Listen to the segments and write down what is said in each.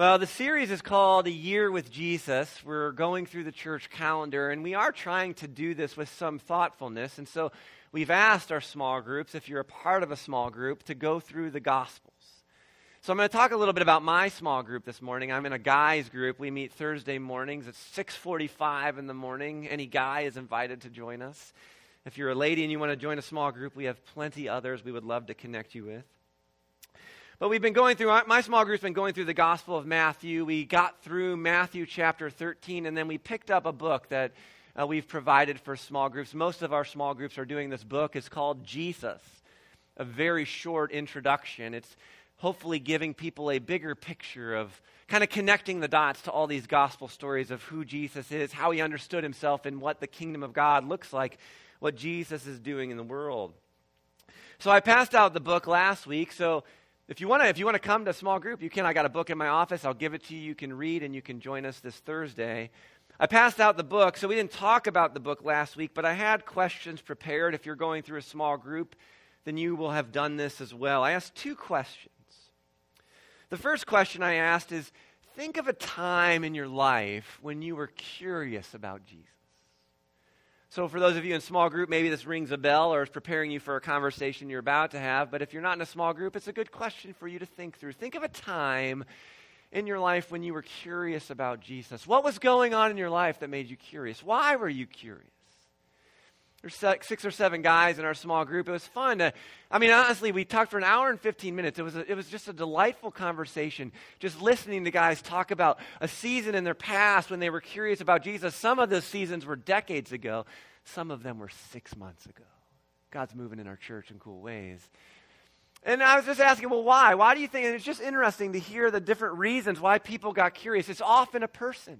Well, the series is called A Year with Jesus. We're going through the church calendar, and we are trying to do this with some thoughtfulness. And so we've asked our small groups, if you're a part of a small group, to go through the Gospels. So I'm going to talk a little bit about my small group this morning. I'm in a guys group. We meet Thursday mornings at 6:45 in the morning. Any guy is invited to join us. If you're a lady and you want to join a small group, we have plenty others we would love to connect you with. But we've been going through, my small group's been going through the Gospel of Matthew. We got through Matthew chapter 13, and then we picked up a book that uh, we've provided for small groups. Most of our small groups are doing this book. It's called Jesus, a very short introduction. It's hopefully giving people a bigger picture of kind of connecting the dots to all these gospel stories of who Jesus is, how he understood himself, and what the kingdom of God looks like, what Jesus is doing in the world. So I passed out the book last week, so if you want to, if you want to come to a small group, you can. I got a book in my office. I'll give it to you. You can read, and you can join us this Thursday. I passed out the book, so we didn't talk about the book last week, but I had questions prepared. If you're going through a small group, then you will have done this as well. I asked two questions. The first question I asked is Think of a time in your life when you were curious about Jesus. So, for those of you in small group, maybe this rings a bell or is preparing you for a conversation you're about to have. But if you're not in a small group, it's a good question for you to think through. Think of a time in your life when you were curious about Jesus. What was going on in your life that made you curious? Why were you curious? There's six or seven guys in our small group. It was fun. To, I mean, honestly, we talked for an hour and 15 minutes. It was, a, it was just a delightful conversation, just listening to guys talk about a season in their past when they were curious about Jesus. Some of those seasons were decades ago, some of them were six months ago. God's moving in our church in cool ways. And I was just asking, well, why? Why do you think? And it's just interesting to hear the different reasons why people got curious. It's often a person.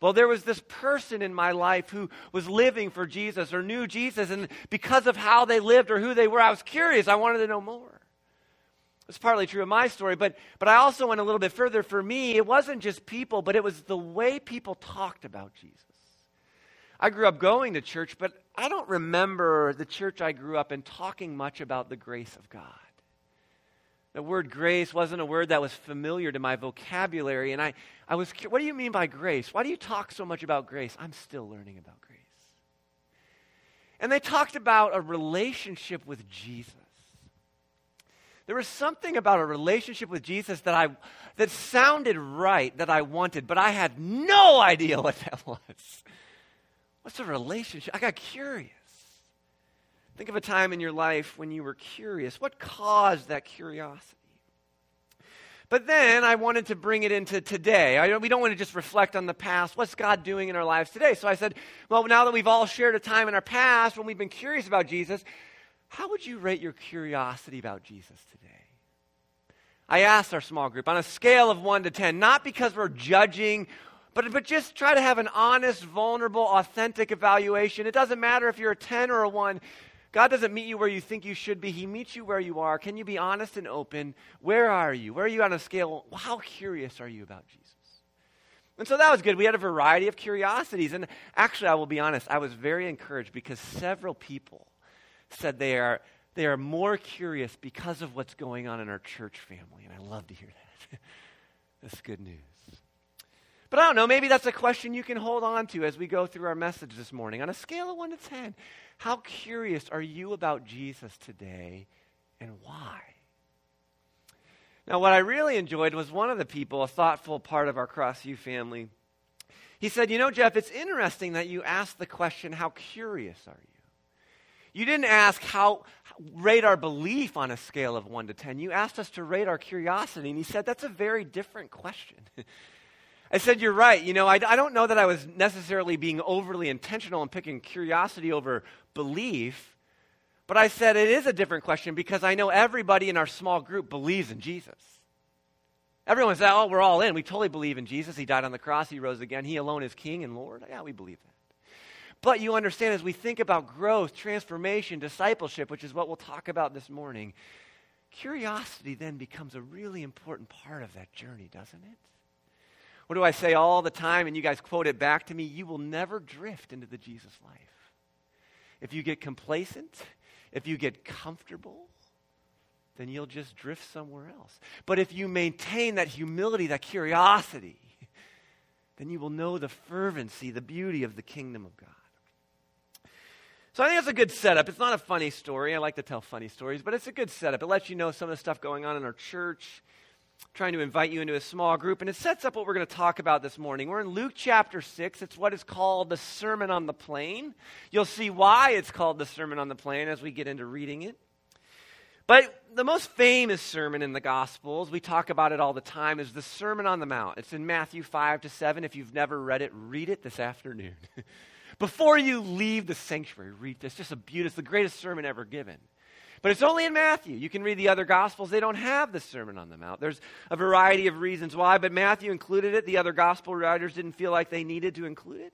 Well, there was this person in my life who was living for Jesus or knew Jesus, and because of how they lived or who they were, I was curious. I wanted to know more. It's partly true of my story, but, but I also went a little bit further. For me, it wasn't just people, but it was the way people talked about Jesus. I grew up going to church, but I don't remember the church I grew up in talking much about the grace of God. The word grace wasn't a word that was familiar to my vocabulary. And I, I was, what do you mean by grace? Why do you talk so much about grace? I'm still learning about grace. And they talked about a relationship with Jesus. There was something about a relationship with Jesus that, I, that sounded right, that I wanted, but I had no idea what that was. What's a relationship? I got curious. Think of a time in your life when you were curious. What caused that curiosity? But then I wanted to bring it into today. I, we don't want to just reflect on the past. What's God doing in our lives today? So I said, well, now that we've all shared a time in our past when we've been curious about Jesus, how would you rate your curiosity about Jesus today? I asked our small group on a scale of 1 to 10, not because we're judging but, but just try to have an honest, vulnerable, authentic evaluation. It doesn't matter if you're a 10 or a 1. God doesn't meet you where you think you should be. He meets you where you are. Can you be honest and open? Where are you? Where are you on a scale? How curious are you about Jesus? And so that was good. We had a variety of curiosities. And actually, I will be honest, I was very encouraged because several people said they are, they are more curious because of what's going on in our church family. And I love to hear that. That's good news. But I don't know, maybe that's a question you can hold on to as we go through our message this morning. On a scale of 1 to 10, how curious are you about Jesus today and why? Now, what I really enjoyed was one of the people, a thoughtful part of our CrossU family. He said, You know, Jeff, it's interesting that you asked the question, How curious are you? You didn't ask how rate our belief on a scale of 1 to 10. You asked us to rate our curiosity. And he said, That's a very different question. I said, You're right. You know, I, I don't know that I was necessarily being overly intentional in picking curiosity over belief, but I said it is a different question because I know everybody in our small group believes in Jesus. Everyone said, Oh, we're all in. We totally believe in Jesus. He died on the cross, He rose again. He alone is King and Lord. Yeah, we believe that. But you understand, as we think about growth, transformation, discipleship, which is what we'll talk about this morning, curiosity then becomes a really important part of that journey, doesn't it? What do I say all the time? And you guys quote it back to me you will never drift into the Jesus life. If you get complacent, if you get comfortable, then you'll just drift somewhere else. But if you maintain that humility, that curiosity, then you will know the fervency, the beauty of the kingdom of God. So I think that's a good setup. It's not a funny story. I like to tell funny stories, but it's a good setup. It lets you know some of the stuff going on in our church, trying to invite you into a small group, and it sets up what we're going to talk about this morning. We're in Luke chapter 6. It's what is called the Sermon on the Plain. You'll see why it's called the Sermon on the Plain as we get into reading it. But the most famous sermon in the Gospels, we talk about it all the time, is the Sermon on the Mount. It's in Matthew 5 to 7. If you've never read it, read it this afternoon. Before you leave the sanctuary, read this. Just a beautiful, the greatest sermon ever given. But it's only in Matthew. You can read the other Gospels, they don't have the Sermon on the Mount. There's a variety of reasons why, but Matthew included it. The other Gospel writers didn't feel like they needed to include it.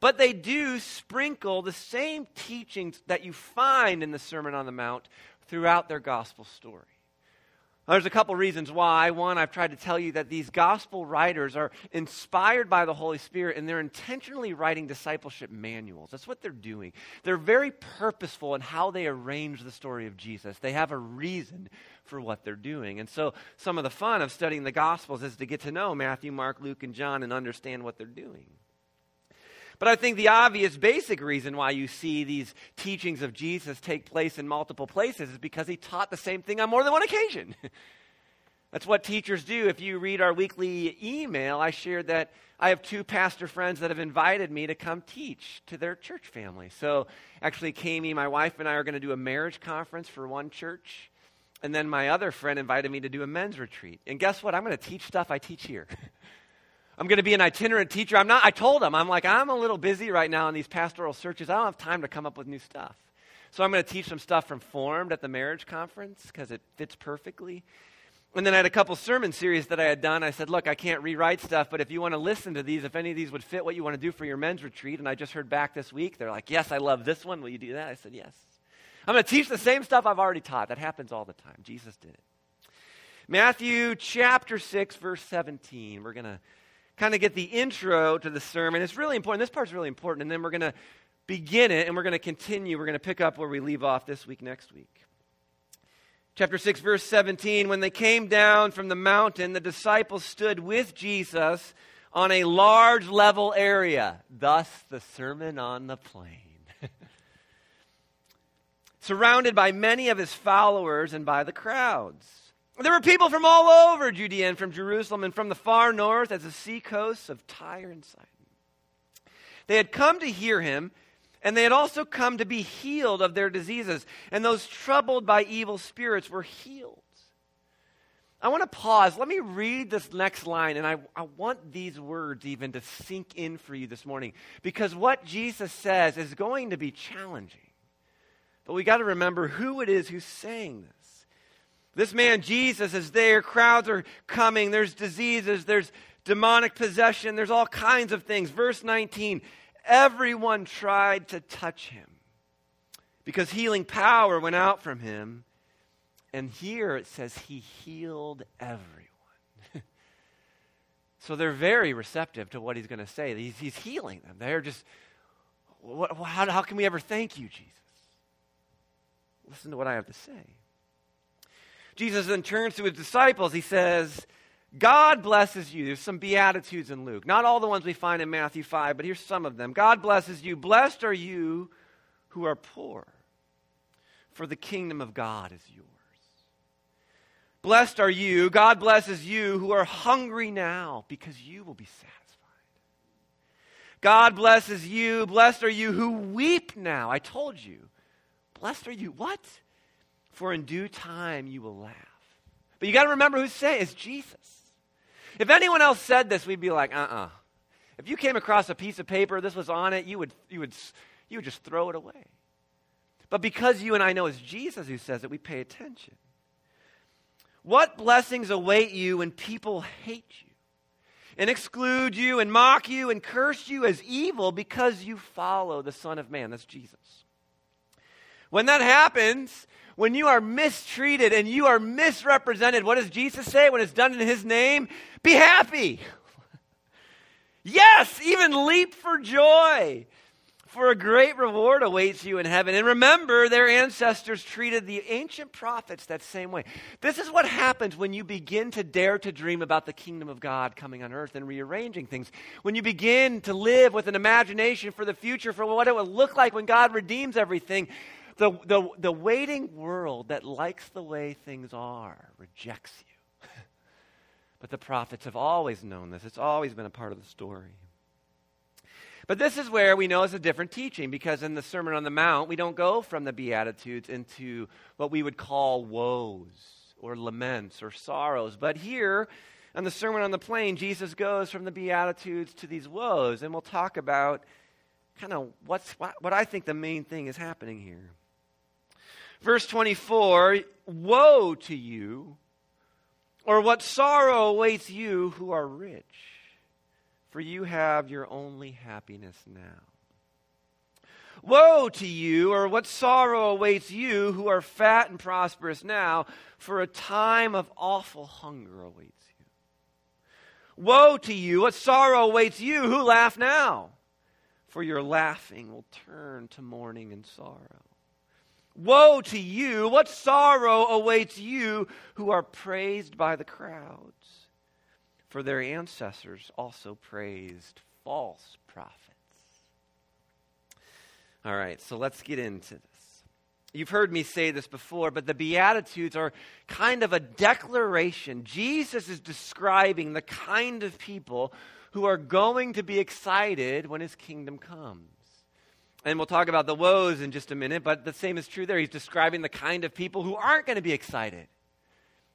But they do sprinkle the same teachings that you find in the Sermon on the Mount throughout their gospel story. There's a couple reasons why. One, I've tried to tell you that these gospel writers are inspired by the Holy Spirit and they're intentionally writing discipleship manuals. That's what they're doing. They're very purposeful in how they arrange the story of Jesus. They have a reason for what they're doing. And so, some of the fun of studying the gospels is to get to know Matthew, Mark, Luke, and John and understand what they're doing. But I think the obvious basic reason why you see these teachings of Jesus take place in multiple places is because he taught the same thing on more than one occasion. That's what teachers do. If you read our weekly email, I shared that I have two pastor friends that have invited me to come teach to their church family. So, actually, Kami, my wife, and I are going to do a marriage conference for one church. And then my other friend invited me to do a men's retreat. And guess what? I'm going to teach stuff I teach here. I'm going to be an itinerant teacher. I'm not, I told him, I'm like, I'm a little busy right now in these pastoral searches. I don't have time to come up with new stuff. So I'm going to teach some stuff from Formed at the marriage conference because it fits perfectly. And then I had a couple sermon series that I had done. I said, Look, I can't rewrite stuff, but if you want to listen to these, if any of these would fit what you want to do for your men's retreat, and I just heard back this week, they're like, Yes, I love this one. Will you do that? I said, Yes. I'm going to teach the same stuff I've already taught. That happens all the time. Jesus did it. Matthew chapter 6, verse 17. We're going to kind of get the intro to the sermon. It's really important. This part's really important. And then we're going to begin it and we're going to continue. We're going to pick up where we leave off this week, next week. Chapter 6, verse 17. When they came down from the mountain, the disciples stood with Jesus on a large level area. Thus, the Sermon on the Plain. Surrounded by many of his followers and by the crowds. There were people from all over Judea and from Jerusalem and from the far north as the seacoasts of Tyre and Sidon. They had come to hear him, and they had also come to be healed of their diseases. And those troubled by evil spirits were healed. I want to pause. Let me read this next line, and I, I want these words even to sink in for you this morning because what Jesus says is going to be challenging. But we got to remember who it is who's saying this. This man, Jesus, is there. Crowds are coming. There's diseases. There's demonic possession. There's all kinds of things. Verse 19 Everyone tried to touch him because healing power went out from him. And here it says he healed everyone. so they're very receptive to what he's going to say. He's, he's, healing them. They're just, what, how, how can we ever thank you, Jesus? Listen to what I have to say. Jesus then turns to his disciples. He says, God blesses you. There's some Beatitudes in Luke. Not all the ones we find in Matthew 5, but here's some of them. God blesses you. Blessed are you who are poor, for the kingdom of God is yours. Blessed are you. God blesses you who are hungry now, because you will be satisfied. God blesses you. Blessed are you who weep now. I told you. Blessed are you. What? For in due time you will laugh. But you got to remember who's saying it's Jesus. If anyone else said this, we'd be like, uh uh-uh. uh If you came across a piece of paper, this was on it, you would, you, would, you would just throw it away. But because you and I know it's Jesus who says it, we pay attention. What blessings await you when people hate you and exclude you and mock you and curse you as evil because you follow the Son of Man? That's Jesus. When that happens, when you are mistreated and you are misrepresented, what does Jesus say when it's done in his name? Be happy. yes, even leap for joy. for a great reward awaits you in heaven. And remember, their ancestors treated the ancient prophets that same way. This is what happens when you begin to dare to dream about the kingdom of God coming on earth and rearranging things. When you begin to live with an imagination for the future, for what it will look like when God redeems everything, the, the, the waiting world that likes the way things are rejects you. but the prophets have always known this, it's always been a part of the story. But this is where we know it's a different teaching because in the Sermon on the Mount, we don't go from the Beatitudes into what we would call woes or laments or sorrows. But here, in the Sermon on the Plain, Jesus goes from the Beatitudes to these woes. And we'll talk about kind of what's, what, what I think the main thing is happening here. Verse 24 Woe to you, or what sorrow awaits you who are rich for you have your only happiness now. Woe to you, or what sorrow awaits you who are fat and prosperous now, for a time of awful hunger awaits you. Woe to you, what sorrow awaits you who laugh now, for your laughing will turn to mourning and sorrow. Woe to you, what sorrow awaits you who are praised by the crowds for their ancestors also praised false prophets. All right, so let's get into this. You've heard me say this before, but the Beatitudes are kind of a declaration. Jesus is describing the kind of people who are going to be excited when his kingdom comes. And we'll talk about the woes in just a minute, but the same is true there. He's describing the kind of people who aren't going to be excited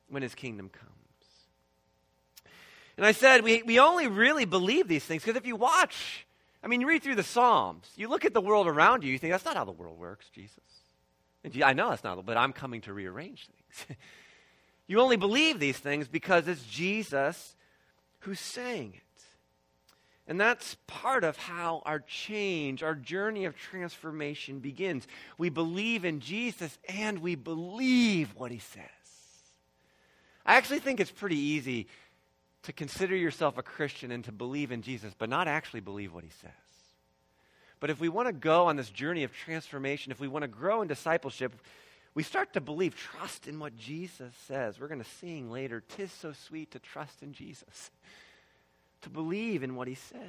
when his kingdom comes. And I said, we, we only really believe these things because if you watch, I mean, you read through the Psalms, you look at the world around you, you think, that's not how the world works, Jesus. And I know that's not, but I'm coming to rearrange things. you only believe these things because it's Jesus who's saying it. And that's part of how our change, our journey of transformation begins. We believe in Jesus and we believe what he says. I actually think it's pretty easy to consider yourself a Christian and to believe in Jesus, but not actually believe what he says. But if we want to go on this journey of transformation, if we want to grow in discipleship, we start to believe, trust in what Jesus says. We're going to sing later, Tis so sweet to trust in Jesus, to believe in what he says.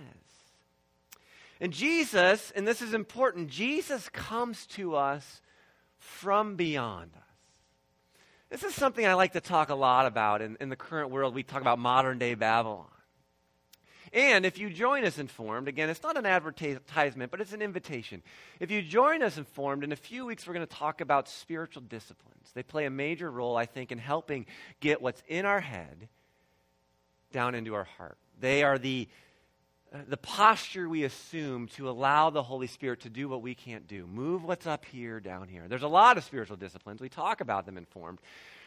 And Jesus, and this is important, Jesus comes to us from beyond us. This is something I like to talk a lot about in, in the current world. We talk about modern day Babylon. And if you join us in Formed, again, it's not an advertisement, but it's an invitation. If you join us in Formed, in a few weeks we're going to talk about spiritual disciplines. They play a major role, I think, in helping get what's in our head down into our heart. They are the, uh, the posture we assume to allow the Holy Spirit to do what we can't do. Move what's up here, down here. There's a lot of spiritual disciplines. We talk about them in Formed.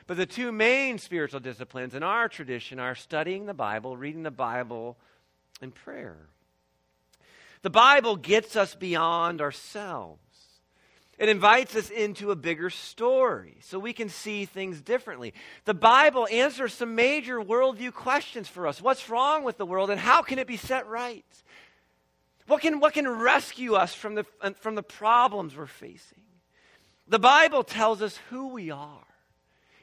But the two main spiritual disciplines in our tradition are studying the Bible, reading the Bible, and prayer. The Bible gets us beyond ourselves. It invites us into a bigger story so we can see things differently. The Bible answers some major worldview questions for us. What's wrong with the world and how can it be set right? What can, what can rescue us from the, from the problems we're facing? The Bible tells us who we are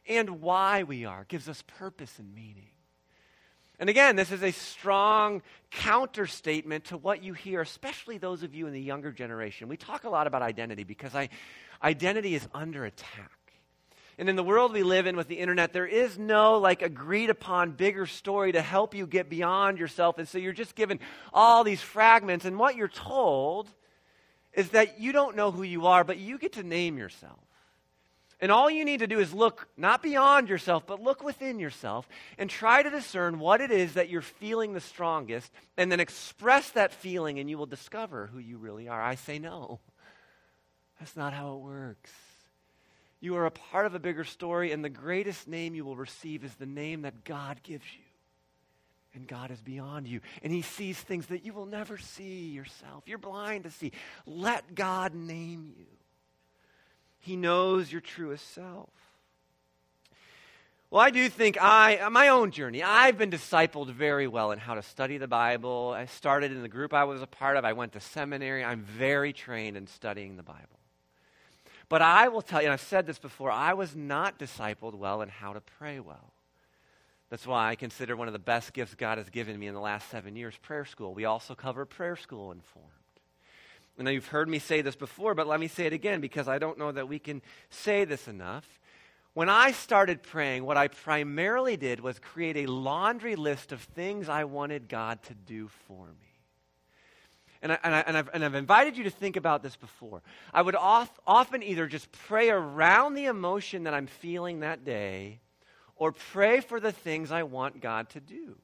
and why we are, gives us purpose and meaning. And again, this is a strong counter statement to what you hear, especially those of you in the younger generation. We talk a lot about identity because I, identity is under attack. And in the world we live in with the internet, there is no like agreed upon bigger story to help you get beyond yourself. And so you're just given all these fragments. And what you're told is that you don't know who you are, but you get to name yourself. And all you need to do is look not beyond yourself, but look within yourself and try to discern what it is that you're feeling the strongest, and then express that feeling, and you will discover who you really are. I say no. That's not how it works. You are a part of a bigger story, and the greatest name you will receive is the name that God gives you. And God is beyond you. And He sees things that you will never see yourself. You're blind to see. Let God name you. He knows your truest self. Well, I do think I, my own journey, I've been discipled very well in how to study the Bible. I started in the group I was a part of. I went to seminary. I'm very trained in studying the Bible. But I will tell you, and I've said this before, I was not discipled well in how to pray well. That's why I consider one of the best gifts God has given me in the last seven years prayer school. We also cover prayer school in Formed. And you've heard me say this before, but let me say it again because I don't know that we can say this enough. When I started praying, what I primarily did was create a laundry list of things I wanted God to do for me. And, I, and, I, I've, and I've invited you to think about this before. I would off, often either just pray around the emotion that I'm feeling that day or pray for the things I want God to do.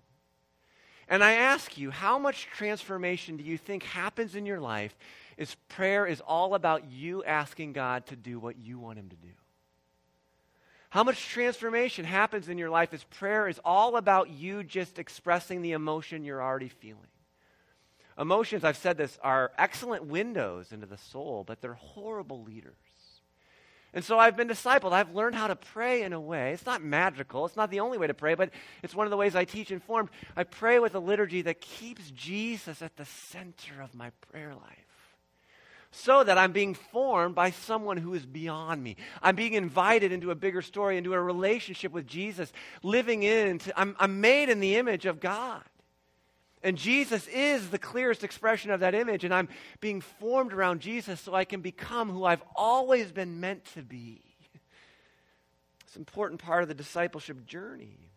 And I ask you, how much transformation do you think happens in your life is prayer is all about you asking God to do what you want him to do? How much transformation happens in your life as prayer is all about you just expressing the emotion you're already feeling. Emotions, I've said this, are excellent windows into the soul, but they're horrible leaders. And so I've been discipled. I've learned how to pray in a way. It's not magical. It's not the only way to pray, but it's one of the ways I teach in Formed. I pray with a liturgy that keeps Jesus at the center of my prayer life so that I'm being formed by someone who is beyond me. I'm being invited into a bigger story, into a relationship with Jesus, living in. I'm, I'm made in the image of God. And Jesus is the clearest expression of that image, and I'm being formed around Jesus so I can become who I've always been meant to be. It's an important part of the discipleship journey.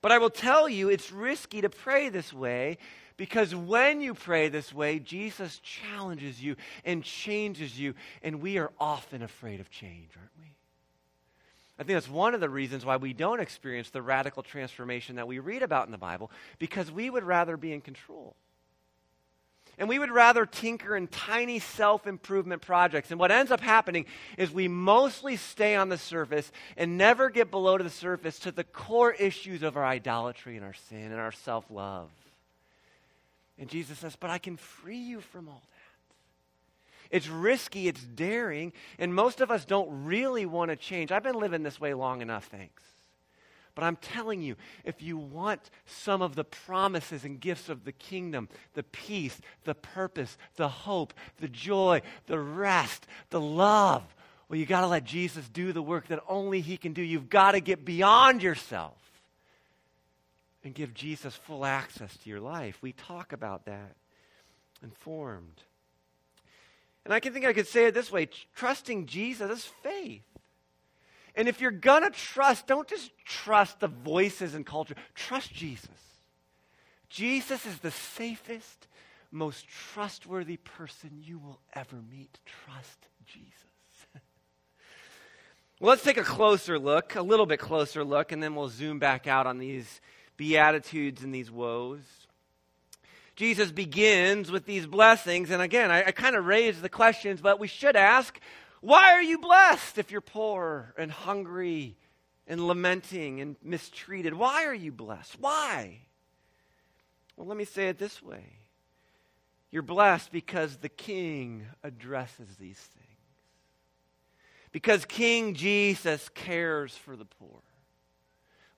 But I will tell you, it's risky to pray this way because when you pray this way, Jesus challenges you and changes you, and we are often afraid of change, aren't we? I think that's one of the reasons why we don't experience the radical transformation that we read about in the Bible, because we would rather be in control. And we would rather tinker in tiny self improvement projects. And what ends up happening is we mostly stay on the surface and never get below to the surface to the core issues of our idolatry and our sin and our self love. And Jesus says, But I can free you from all that. It's risky, it's daring, and most of us don't really want to change. I've been living this way long enough, thanks. But I'm telling you, if you want some of the promises and gifts of the kingdom, the peace, the purpose, the hope, the joy, the rest, the love, well, you got to let Jesus do the work that only He can do. You've got to get beyond yourself and give Jesus full access to your life. We talk about that in Formed. And I can think I could say it this way trusting Jesus is faith. And if you're going to trust, don't just trust the voices and culture, trust Jesus. Jesus is the safest, most trustworthy person you will ever meet. Trust Jesus. well, let's take a closer look, a little bit closer look, and then we'll zoom back out on these Beatitudes and these woes. Jesus begins with these blessings. And again, I, I kind of raise the questions, but we should ask why are you blessed if you're poor and hungry and lamenting and mistreated? Why are you blessed? Why? Well, let me say it this way You're blessed because the king addresses these things, because King Jesus cares for the poor.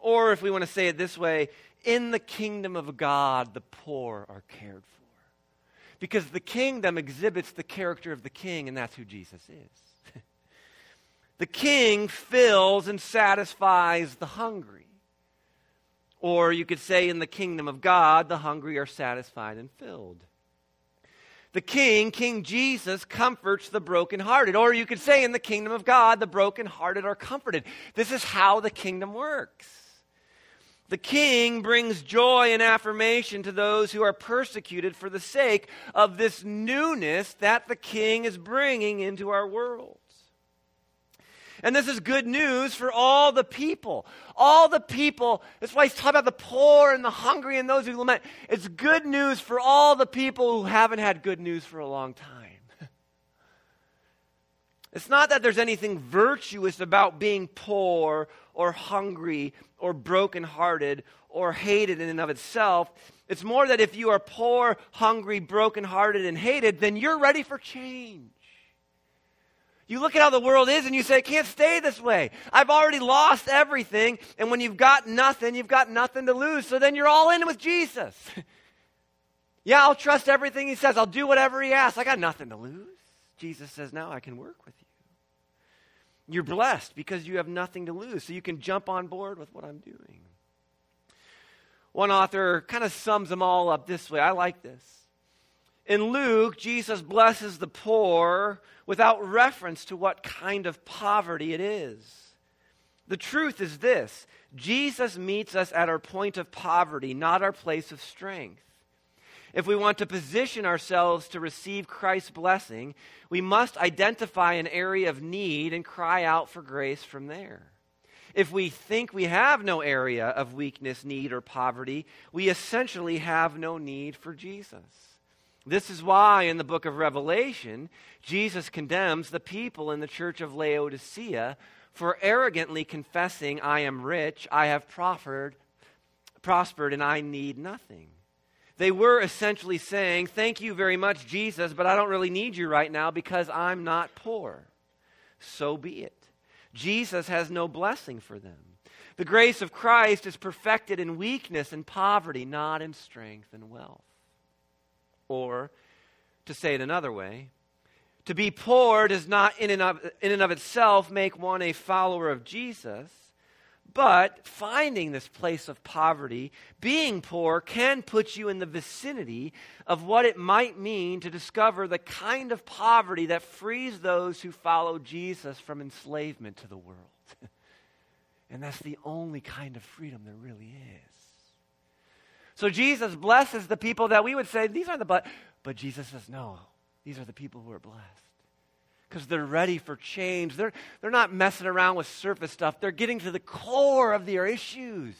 Or if we want to say it this way, in the kingdom of God, the poor are cared for. Because the kingdom exhibits the character of the king, and that's who Jesus is. the king fills and satisfies the hungry. Or you could say, in the kingdom of God, the hungry are satisfied and filled. The king, King Jesus, comforts the brokenhearted. Or you could say, in the kingdom of God, the brokenhearted are comforted. This is how the kingdom works. The king brings joy and affirmation to those who are persecuted for the sake of this newness that the king is bringing into our world. And this is good news for all the people. All the people. That's why he's talking about the poor and the hungry and those who lament. It's good news for all the people who haven't had good news for a long time. It's not that there's anything virtuous about being poor or hungry or brokenhearted or hated in and of itself. It's more that if you are poor, hungry, brokenhearted, and hated, then you're ready for change. You look at how the world is and you say, I can't stay this way. I've already lost everything. And when you've got nothing, you've got nothing to lose. So then you're all in with Jesus. yeah, I'll trust everything he says. I'll do whatever he asks. I got nothing to lose. Jesus says, now I can work with you. You're blessed because you have nothing to lose. So you can jump on board with what I'm doing. One author kind of sums them all up this way. I like this. In Luke, Jesus blesses the poor without reference to what kind of poverty it is. The truth is this Jesus meets us at our point of poverty, not our place of strength. If we want to position ourselves to receive Christ's blessing, we must identify an area of need and cry out for grace from there. If we think we have no area of weakness, need, or poverty, we essentially have no need for Jesus. This is why in the book of Revelation, Jesus condemns the people in the church of Laodicea for arrogantly confessing, I am rich, I have prospered, prospered, and I need nothing. They were essentially saying, Thank you very much, Jesus, but I don't really need you right now because I'm not poor. So be it. Jesus has no blessing for them. The grace of Christ is perfected in weakness and poverty, not in strength and wealth. Or, to say it another way, to be poor does not in and, of, in and of itself make one a follower of Jesus, but finding this place of poverty, being poor, can put you in the vicinity of what it might mean to discover the kind of poverty that frees those who follow Jesus from enslavement to the world. and that's the only kind of freedom there really is. So Jesus blesses the people that we would say, these aren't the but. But Jesus says, no, these are the people who are blessed because they're ready for change. They're, they're not messing around with surface stuff. They're getting to the core of their issues.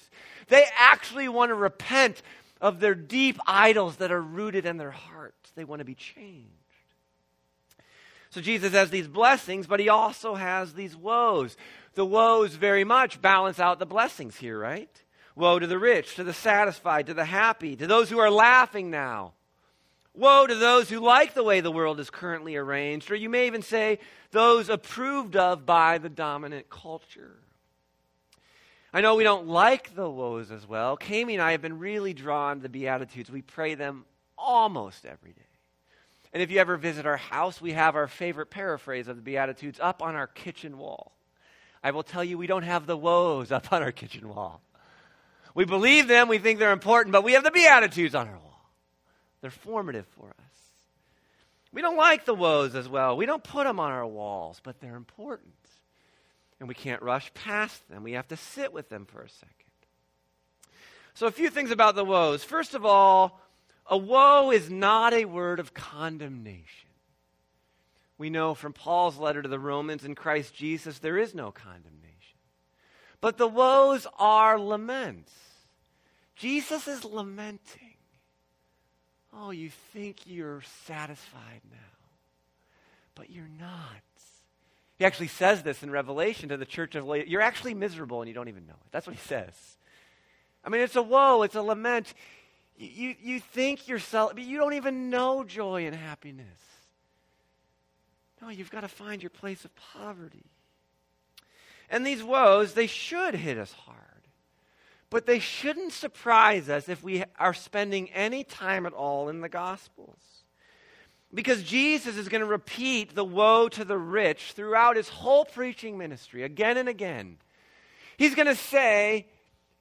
They actually want to repent of their deep idols that are rooted in their hearts. They want to be changed. So Jesus has these blessings, but he also has these woes. The woes very much balance out the blessings here, right? Woe to the rich, to the satisfied, to the happy, to those who are laughing now. Woe to those who like the way the world is currently arranged, or you may even say those approved of by the dominant culture. I know we don't like the woes as well. Kami and I have been really drawn to the Beatitudes. We pray them almost every day. And if you ever visit our house, we have our favorite paraphrase of the Beatitudes up on our kitchen wall. I will tell you, we don't have the woes up on our kitchen wall. We believe them, we think they're important, but we have the Beatitudes on our wall. They're formative for us. We don't like the woes as well. We don't put them on our walls, but they're important. And we can't rush past them. We have to sit with them for a second. So, a few things about the woes. First of all, a woe is not a word of condemnation. We know from Paul's letter to the Romans in Christ Jesus, there is no condemnation. But the woes are laments. Jesus is lamenting. Oh, you think you're satisfied now, but you're not. He actually says this in Revelation to the church of You're actually miserable and you don't even know it. That's what he says. I mean, it's a woe, it's a lament. You, you, you think you're, but you don't even know joy and happiness. No, you've got to find your place of poverty. And these woes, they should hit us hard. But they shouldn't surprise us if we are spending any time at all in the Gospels. Because Jesus is going to repeat the woe to the rich throughout his whole preaching ministry again and again. He's going to say,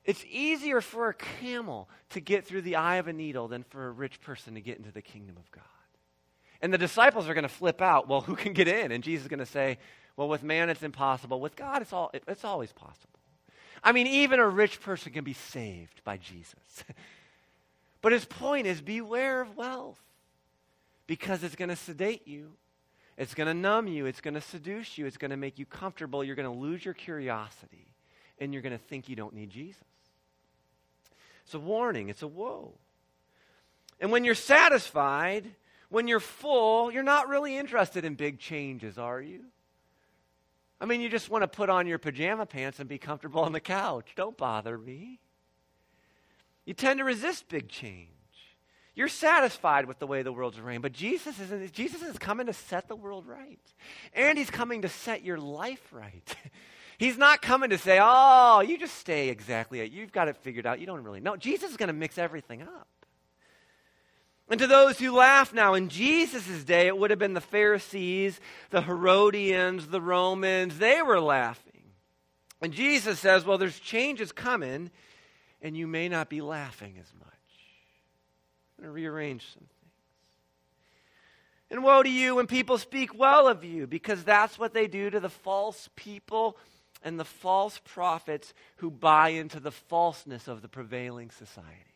it's easier for a camel to get through the eye of a needle than for a rich person to get into the kingdom of God. And the disciples are going to flip out, well, who can get in? And Jesus is going to say, well, with man it's impossible. With God, it's, all, it's always possible. I mean, even a rich person can be saved by Jesus. but his point is beware of wealth because it's going to sedate you, it's going to numb you, it's going to seduce you, it's going to make you comfortable. You're going to lose your curiosity, and you're going to think you don't need Jesus. It's a warning, it's a woe. And when you're satisfied, when you're full, you're not really interested in big changes, are you? I mean, you just want to put on your pajama pants and be comfortable on the couch. Don't bother me. You tend to resist big change. You're satisfied with the way the world's running, but Jesus isn't. Jesus is coming to set the world right, and He's coming to set your life right. He's not coming to say, "Oh, you just stay exactly. You've got it figured out. You don't really know." Jesus is going to mix everything up. And to those who laugh now, in Jesus' day, it would have been the Pharisees, the Herodians, the Romans. They were laughing. And Jesus says, Well, there's changes coming, and you may not be laughing as much. I'm going to rearrange some things. And woe to you when people speak well of you, because that's what they do to the false people and the false prophets who buy into the falseness of the prevailing society.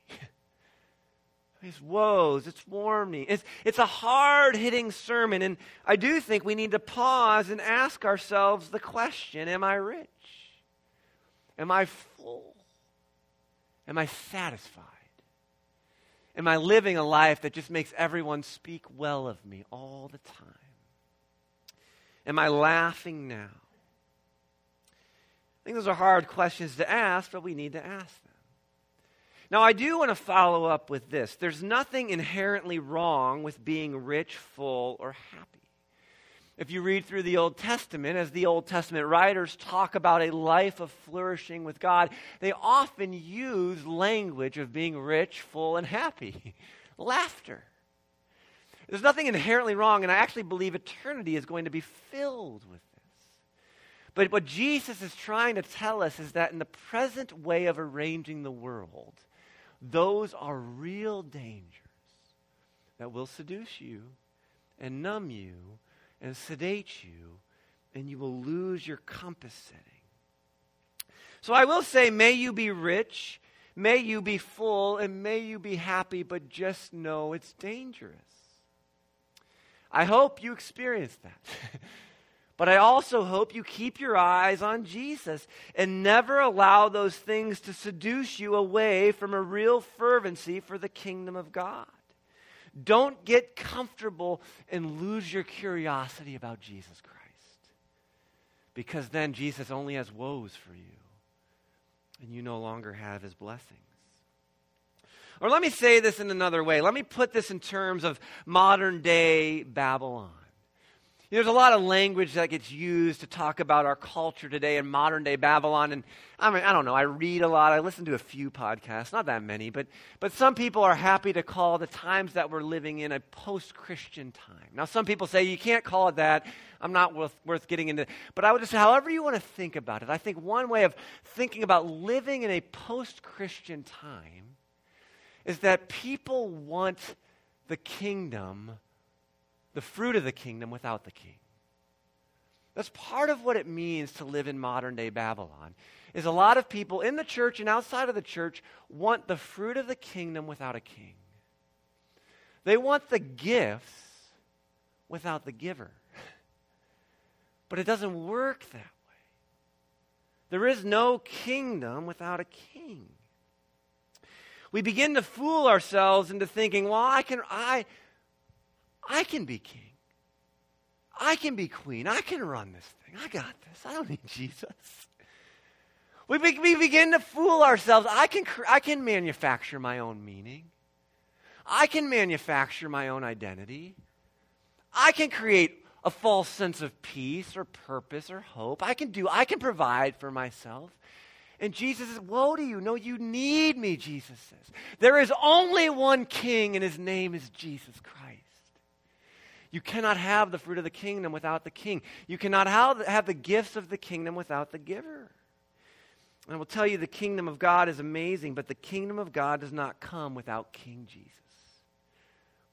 It's woes, it's warning. It's, it's a hard hitting sermon, and I do think we need to pause and ask ourselves the question Am I rich? Am I full? Am I satisfied? Am I living a life that just makes everyone speak well of me all the time? Am I laughing now? I think those are hard questions to ask, but we need to ask them. Now, I do want to follow up with this. There's nothing inherently wrong with being rich, full, or happy. If you read through the Old Testament, as the Old Testament writers talk about a life of flourishing with God, they often use language of being rich, full, and happy. Laughter. There's nothing inherently wrong, and I actually believe eternity is going to be filled with this. But what Jesus is trying to tell us is that in the present way of arranging the world, those are real dangers that will seduce you and numb you and sedate you, and you will lose your compass setting. So I will say, may you be rich, may you be full, and may you be happy, but just know it's dangerous. I hope you experience that. But I also hope you keep your eyes on Jesus and never allow those things to seduce you away from a real fervency for the kingdom of God. Don't get comfortable and lose your curiosity about Jesus Christ. Because then Jesus only has woes for you, and you no longer have his blessings. Or let me say this in another way. Let me put this in terms of modern day Babylon. There's a lot of language that gets used to talk about our culture today in modern day Babylon. And I mean, I don't know. I read a lot. I listen to a few podcasts, not that many, but, but some people are happy to call the times that we're living in a post Christian time. Now, some people say you can't call it that. I'm not worth, worth getting into. But I would just say, however you want to think about it, I think one way of thinking about living in a post Christian time is that people want the kingdom the fruit of the kingdom without the king. That's part of what it means to live in modern day Babylon. Is a lot of people in the church and outside of the church want the fruit of the kingdom without a king. They want the gifts without the giver. But it doesn't work that way. There is no kingdom without a king. We begin to fool ourselves into thinking, well, I can I I can be king. I can be queen. I can run this thing. I got this. I don't need Jesus. We, be, we begin to fool ourselves. I can, I can manufacture my own meaning. I can manufacture my own identity. I can create a false sense of peace or purpose or hope. I can do, I can provide for myself. And Jesus says, Woe to you. No, you need me, Jesus says. There is only one king, and his name is Jesus Christ. You cannot have the fruit of the kingdom without the king. You cannot have the gifts of the kingdom without the giver. And I will tell you, the kingdom of God is amazing, but the kingdom of God does not come without King Jesus.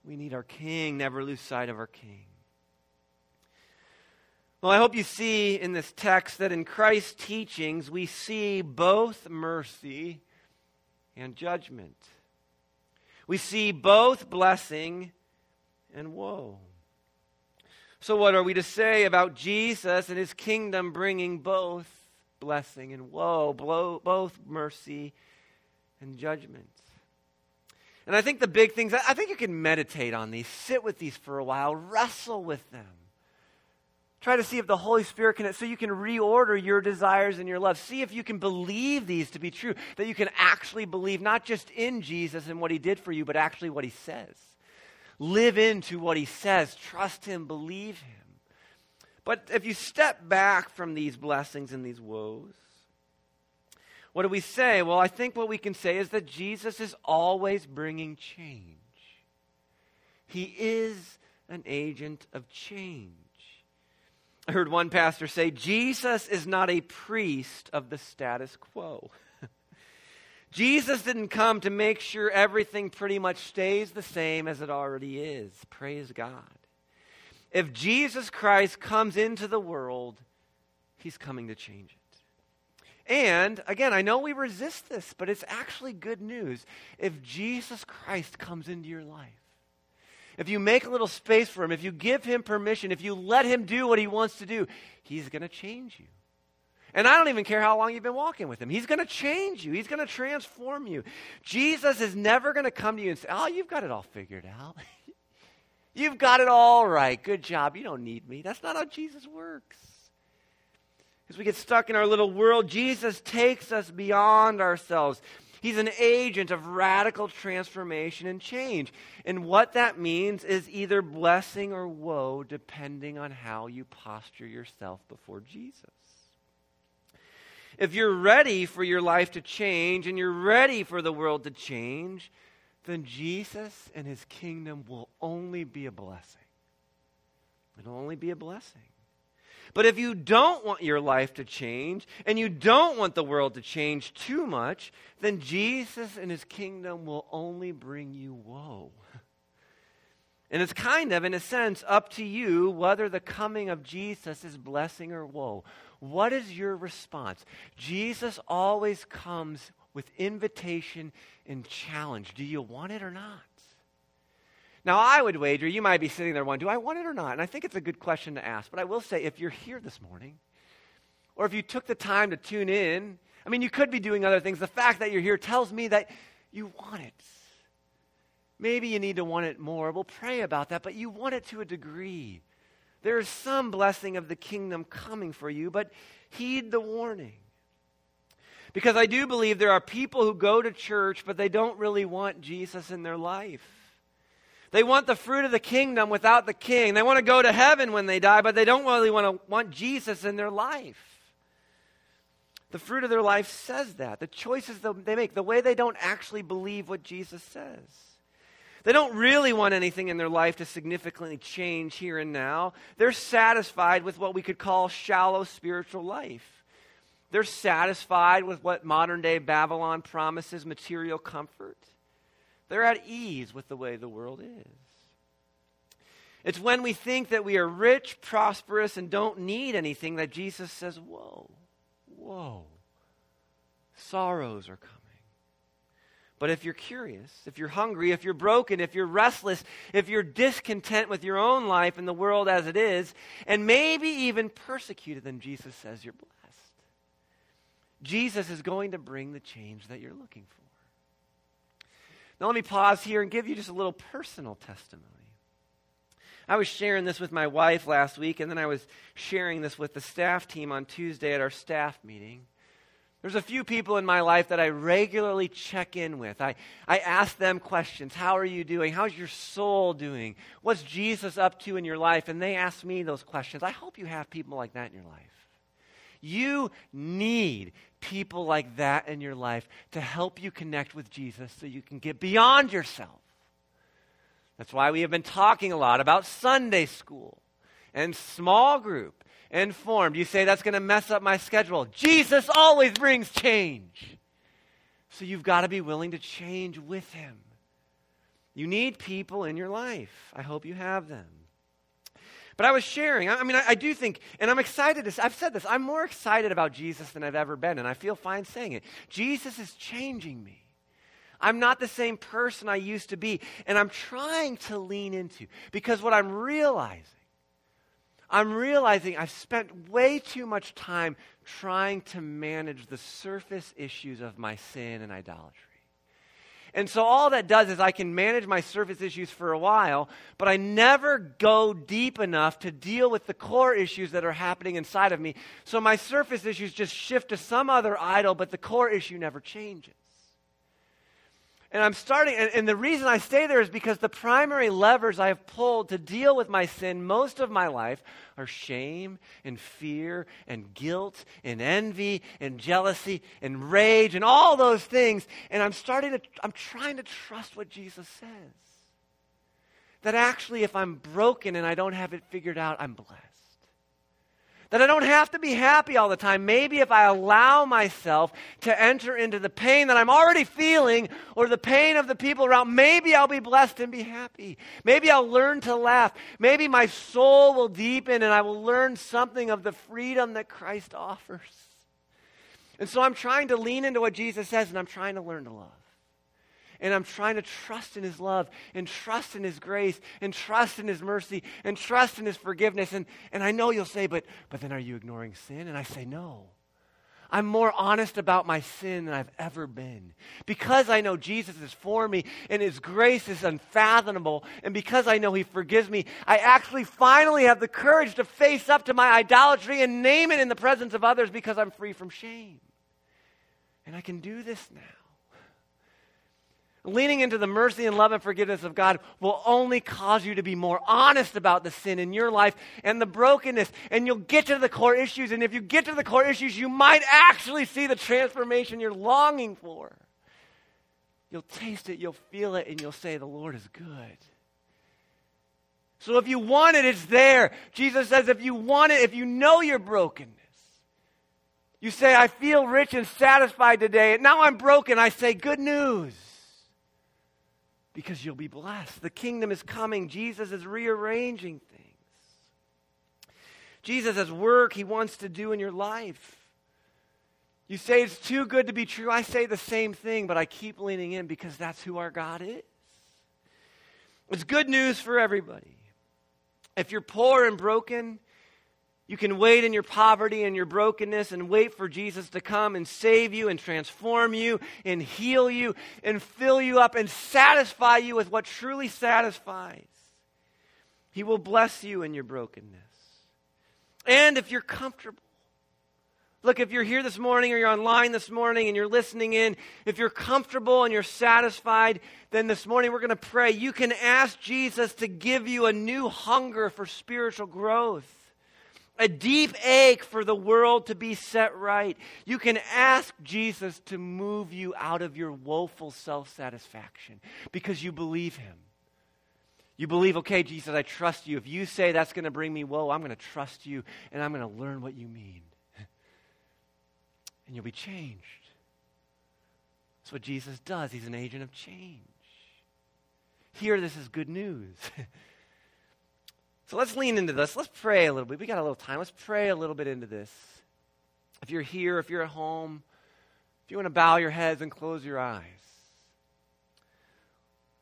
We need our king, never lose sight of our king. Well, I hope you see in this text that in Christ's teachings we see both mercy and judgment. We see both blessing and woe. So, what are we to say about Jesus and his kingdom bringing both blessing and woe, both mercy and judgment? And I think the big things, I think you can meditate on these, sit with these for a while, wrestle with them. Try to see if the Holy Spirit can, so you can reorder your desires and your love. See if you can believe these to be true, that you can actually believe not just in Jesus and what he did for you, but actually what he says. Live into what he says, trust him, believe him. But if you step back from these blessings and these woes, what do we say? Well, I think what we can say is that Jesus is always bringing change. He is an agent of change. I heard one pastor say, Jesus is not a priest of the status quo. Jesus didn't come to make sure everything pretty much stays the same as it already is. Praise God. If Jesus Christ comes into the world, he's coming to change it. And again, I know we resist this, but it's actually good news. If Jesus Christ comes into your life, if you make a little space for him, if you give him permission, if you let him do what he wants to do, he's going to change you. And I don't even care how long you've been walking with him. He's going to change you. He's going to transform you. Jesus is never going to come to you and say, Oh, you've got it all figured out. you've got it all right. Good job. You don't need me. That's not how Jesus works. As we get stuck in our little world, Jesus takes us beyond ourselves. He's an agent of radical transformation and change. And what that means is either blessing or woe, depending on how you posture yourself before Jesus. If you're ready for your life to change and you're ready for the world to change, then Jesus and his kingdom will only be a blessing. It'll only be a blessing. But if you don't want your life to change and you don't want the world to change too much, then Jesus and his kingdom will only bring you woe. And it's kind of, in a sense, up to you whether the coming of Jesus is blessing or woe. What is your response? Jesus always comes with invitation and challenge. Do you want it or not? Now, I would wager you might be sitting there wondering, do I want it or not? And I think it's a good question to ask. But I will say, if you're here this morning, or if you took the time to tune in, I mean, you could be doing other things. The fact that you're here tells me that you want it. Maybe you need to want it more. We'll pray about that, but you want it to a degree. There is some blessing of the kingdom coming for you, but heed the warning. Because I do believe there are people who go to church, but they don't really want Jesus in their life. They want the fruit of the kingdom without the king. They want to go to heaven when they die, but they don't really want to want Jesus in their life. The fruit of their life says that. The choices they make, the way they don't actually believe what Jesus says. They don't really want anything in their life to significantly change here and now. They're satisfied with what we could call shallow spiritual life. They're satisfied with what modern day Babylon promises material comfort. They're at ease with the way the world is. It's when we think that we are rich, prosperous, and don't need anything that Jesus says, Whoa, whoa, sorrows are coming. But if you're curious, if you're hungry, if you're broken, if you're restless, if you're discontent with your own life and the world as it is, and maybe even persecuted, then Jesus says you're blessed. Jesus is going to bring the change that you're looking for. Now, let me pause here and give you just a little personal testimony. I was sharing this with my wife last week, and then I was sharing this with the staff team on Tuesday at our staff meeting. There's a few people in my life that I regularly check in with. I, I ask them questions. How are you doing? How's your soul doing? What's Jesus up to in your life? And they ask me those questions. I hope you have people like that in your life. You need people like that in your life to help you connect with Jesus so you can get beyond yourself. That's why we have been talking a lot about Sunday school and small group and Formed. You say that's going to mess up my schedule. Jesus always brings change. So you've got to be willing to change with him. You need people in your life. I hope you have them. But I was sharing. I, mean, I, I, do think, and I'm excited. To, I've said this. I'm more excited about Jesus than I've ever been, and I feel fine saying it. Jesus is changing me. I'm not the same person I used to be, and I'm trying to lean into because what I'm realizing, I'm realizing I've spent way too much time trying to manage the surface issues of my sin and idolatry. And so all that does is I can manage my surface issues for a while, but I never go deep enough to deal with the core issues that are happening inside of me. So my surface issues just shift to some other idol, but the core issue never changes. And I'm starting, and, and, the reason I stay there is because the primary levers I have pulled to deal with my sin most of my life are shame and fear and guilt and envy and jealousy and rage and all those things. And I'm starting to, I'm trying to trust what Jesus says. That actually, if I'm broken and I don't have it figured out, I'm blessed. That I don't have to be happy all the time. Maybe if I allow myself to enter into the pain that I'm already feeling or the pain of the people around, maybe I'll be blessed and be happy. Maybe I'll learn to laugh. Maybe my soul will deepen and I will learn something of the freedom that Christ offers. And so I'm trying to lean into what Jesus says and I'm trying to learn to love and I'm trying to trust in His love and trust in His grace and trust in His mercy and trust in His forgiveness. And, and I know you'll say, but, but then are you ignoring sin? And I say, no. I'm more honest about my sin than I've ever been. Because I know Jesus is for me and His grace is unfathomable, and because I know He forgives me, I actually finally have the courage to face up to my idolatry and name it in the presence of others because I'm free from shame. And I can do this now. Leaning into the mercy and love and forgiveness of God will only cause you to be more honest about the sin in your life and the brokenness. And you'll get to the core issues. And if you get to the core issues, you might actually see the transformation you're longing for. You'll taste it, you'll feel it, and you'll say, The Lord is good. So if you want it, it's there. Jesus says, if you want it, if you know your brokenness, you say, I feel rich and satisfied today, and now I'm broken. I say, Good news because you'll be blessed. The kingdom is coming. Jesus is rearranging things. Jesus has work he wants to do in your life. You say it's too good to be true. I say the same thing, but I keep leaning in because that's who our God is. It's good news for everybody. If you're poor and broken, you can wait in your poverty and your brokenness and wait for Jesus to come and save you and transform you and heal you and fill you up and satisfy you with what truly satisfies. He will bless you in your brokenness. And if you're comfortable, Look, if you're here this morning or you're online this morning and you're listening in, if you're comfortable and you're satisfied, then this morning we're going to pray. You can ask Jesus to give you a new hunger for spiritual growth a deep ache for the world to be set right, you can ask Jesus to move you out of your woeful self satisfaction because you believe him. You believe, okay, Jesus, I trust you. If you say that's going to bring me woe, I'm going to trust you and I'm going to learn what you mean. and you'll be changed. That's what Jesus does. He's an agent of change. Here, this is good news. So let's lean into this. Let's pray a little bit. We got a little time. Let's pray a little bit into this. If you're here, if you're at home, if you want to bow your heads and close your eyes.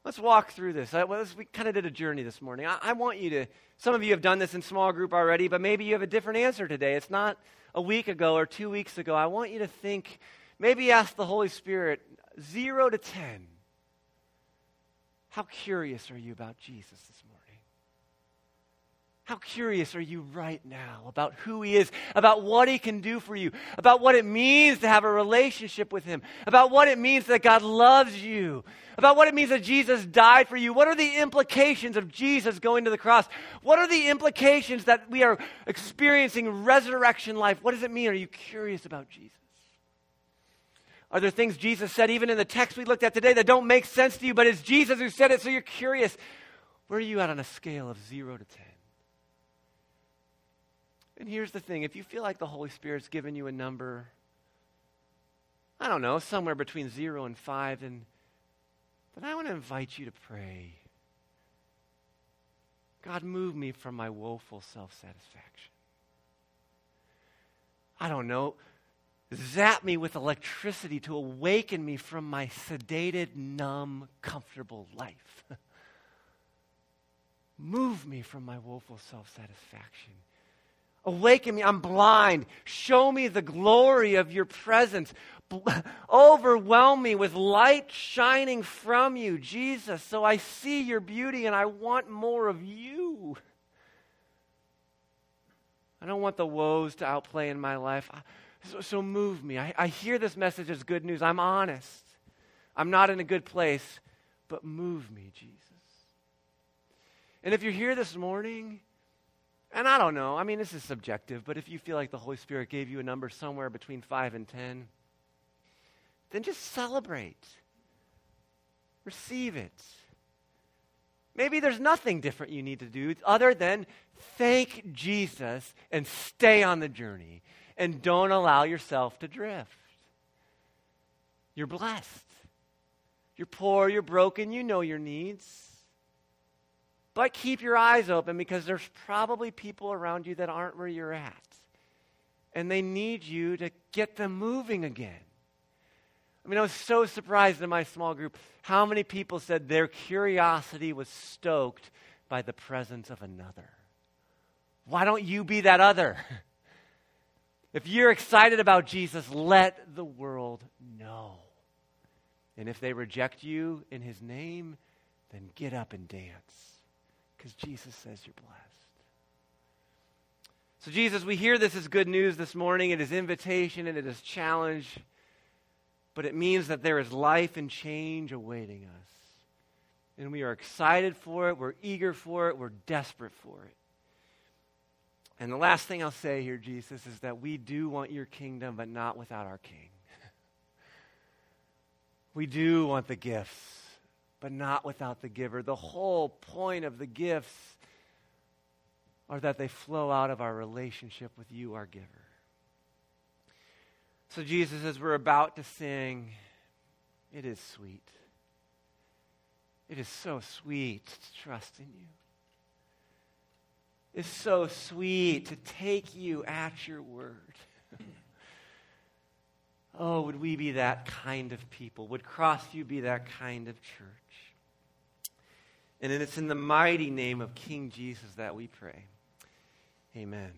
Let's walk through this. Uh, we kind of did a journey this morning. I, I want you to, some of you have done this in small group already, but maybe you have a different answer today. It's not a week ago or two weeks ago. I want you to think, maybe ask the Holy Spirit, zero to ten. How curious are you about Jesus this morning? How curious are you right now about who He is, about what He can do for you, about what it means to have a relationship with Him, about what it means that God loves you, about what it means that Jesus died for you? What are the implications of Jesus going to the cross? What are the implications that we are experiencing resurrection life? What does it mean? Are you curious about Jesus? Are there things Jesus said, even in the text we looked at today, that don't make sense to you, but it's Jesus who said it, so you're curious? Where are you at on a scale of zero to ten? And here's the thing if you feel like the Holy Spirit's given you a number, I don't know, somewhere between zero and five, then, then I want to invite you to pray. God, move me from my woeful self satisfaction. I don't know. Zap me with electricity to awaken me from my sedated, numb, comfortable life. move me from my woeful self satisfaction Awaken me. I'm blind. Show me the glory of your presence. Overwhelm me with light shining from you, Jesus, so I see your beauty and I want more of you. I don't want the woes to outplay in my life. So, so move me. I, I hear this message as good news. I'm honest. I'm not in a good place, but move me, Jesus. And if you're here this morning, and I don't know, I mean, this is subjective, but if you feel like the Holy Spirit gave you a number somewhere between 5 and 10, then just celebrate. Receive it. Maybe there's nothing different you need to do other than thank Jesus and stay on the journey and don't allow yourself to drift. You're blessed. You're poor, you're broken, you know your needs. But keep your eyes open because there's probably people around you that aren't where you're at. And they need you to get them moving again. I mean, I was so surprised in my small group how many people said their curiosity was stoked by the presence of another. Why don't you be that other? If you're excited about Jesus, let the world know. And if they reject you in his name, then get up and dance because Jesus says you're blessed. So, Jesus, we hear this as good news this morning. It is invitation and it is challenge but it means that there is life and change awaiting us. And we are excited for it, we're eager for it, we're desperate for it. And the last thing I'll say here, Jesus, is that we do want your kingdom, but not without our king. we do want the gifts, but not without the giver. The whole point of the gifts are that they flow out of our relationship with you, our giver. So, Jesus, as we're about to sing, it is sweet. It is so sweet to trust in you. It's so sweet to take you at your word. oh, would we be that kind of people? Would Crossview be that kind of church? And it's in the mighty name of King Jesus that we pray. Amen.